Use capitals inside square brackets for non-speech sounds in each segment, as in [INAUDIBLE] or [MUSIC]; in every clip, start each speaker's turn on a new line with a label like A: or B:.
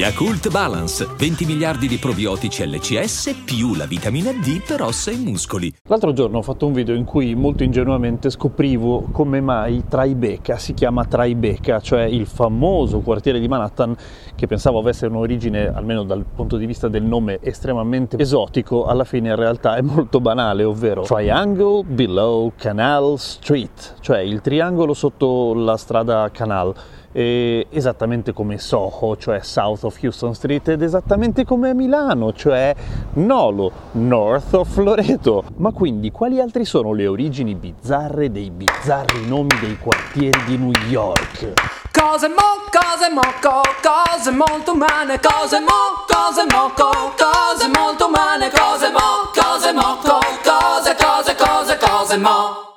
A: Yakult Balance, 20 miliardi di probiotici LCS più la vitamina D per ossa e muscoli.
B: L'altro giorno ho fatto un video in cui molto ingenuamente scoprivo come mai Tribeca si chiama Tribeca, cioè il famoso quartiere di Manhattan che pensavo avesse un'origine, almeno dal punto di vista del nome, estremamente esotico, alla fine in realtà è molto banale, ovvero Triangle Below Canal Street, cioè il triangolo sotto la strada Canal eh, esattamente come Soho, cioè South of Houston Street, ed esattamente come Milano, cioè Nolo, North of Loreto. Ma quindi quali altri sono le origini bizzarre dei bizzarri nomi dei quartieri di New York?
C: Cose mo, cose mo, co, cose molto umane, cose mo, cose mo, co, cose molto umane, cose mo, cose mo, co, cose, cose, cose, cose mo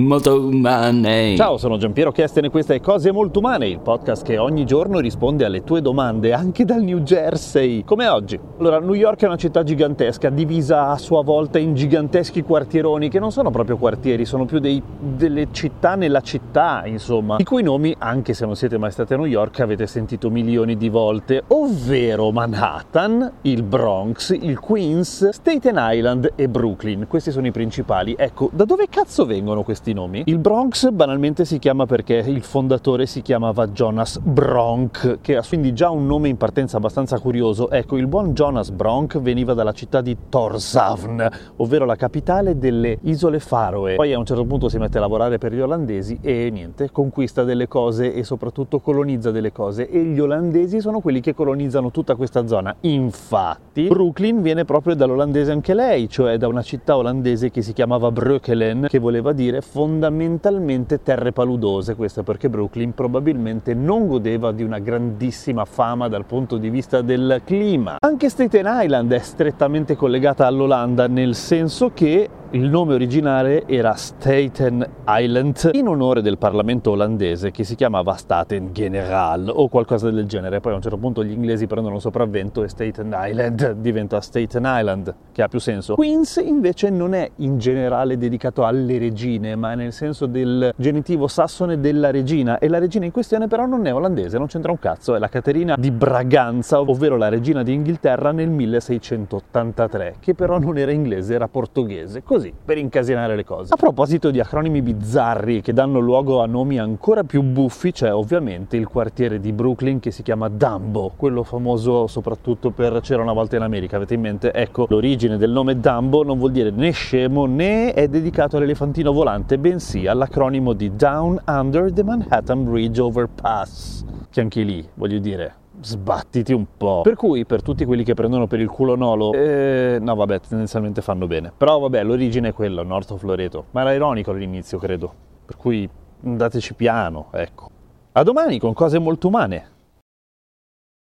A: molto umane.
B: Ciao, sono Giampiero Kesten e questa è Cose Molto Umane, il podcast che ogni giorno risponde alle tue domande, anche dal New Jersey, come oggi. Allora, New York è una città gigantesca, divisa a sua volta in giganteschi quartieroni, che non sono proprio quartieri, sono più dei, delle città nella città, insomma, i cui nomi, anche se non siete mai stati a New York, avete sentito milioni di volte, ovvero Manhattan, il Bronx, il Queens, Staten Island e Brooklyn. Questi sono i principali. Ecco, da dove cazzo vengono questi questi nomi. Il Bronx banalmente si chiama perché il fondatore si chiamava Jonas Bronk, che ha quindi già un nome in partenza abbastanza curioso. Ecco, il buon Jonas Bronk veniva dalla città di Torshavn, ovvero la capitale delle isole Faroe. Poi a un certo punto si mette a lavorare per gli olandesi e niente, conquista delle cose e soprattutto colonizza delle cose e gli olandesi sono quelli che colonizzano tutta questa zona. Infatti, Brooklyn viene proprio dall'olandese anche lei, cioè da una città olandese che si chiamava Breukelen, che voleva dire fondamentalmente terre paludose, questo perché Brooklyn probabilmente non godeva di una grandissima fama dal punto di vista del clima. Anche Staten Island è strettamente collegata all'Olanda nel senso che il nome originale era Staten Island in onore del Parlamento olandese che si chiamava Staten General o qualcosa del genere. Poi a un certo punto gli inglesi prendono sopravvento e Staten Island [LAUGHS] diventa Staten Island, che ha più senso. Queens invece non è in generale dedicato alle regine, ma nel senso del genitivo sassone della regina e la regina in questione però non è olandese, non c'entra un cazzo, è la Caterina di Braganza, ovvero la regina d'Inghilterra nel 1683, che però non era inglese, era portoghese. Così così, per incasinare le cose. A proposito di acronimi bizzarri che danno luogo a nomi ancora più buffi, c'è ovviamente il quartiere di Brooklyn che si chiama Dumbo, quello famoso soprattutto per C'era una volta in America, avete in mente? Ecco, l'origine del nome Dumbo non vuol dire né scemo né è dedicato all'elefantino volante, bensì all'acronimo di Down Under the Manhattan Bridge Overpass, che anche lì, voglio dire, sbattiti un po'. Per cui per tutti quelli che prendono per il culo Nolo, eh, no vabbè, tendenzialmente fanno bene. Però vabbè, l'origine è quella, North of Loreto. Ma era ironico all'inizio, credo. Per cui andateci piano, ecco. A domani con cose molto umane.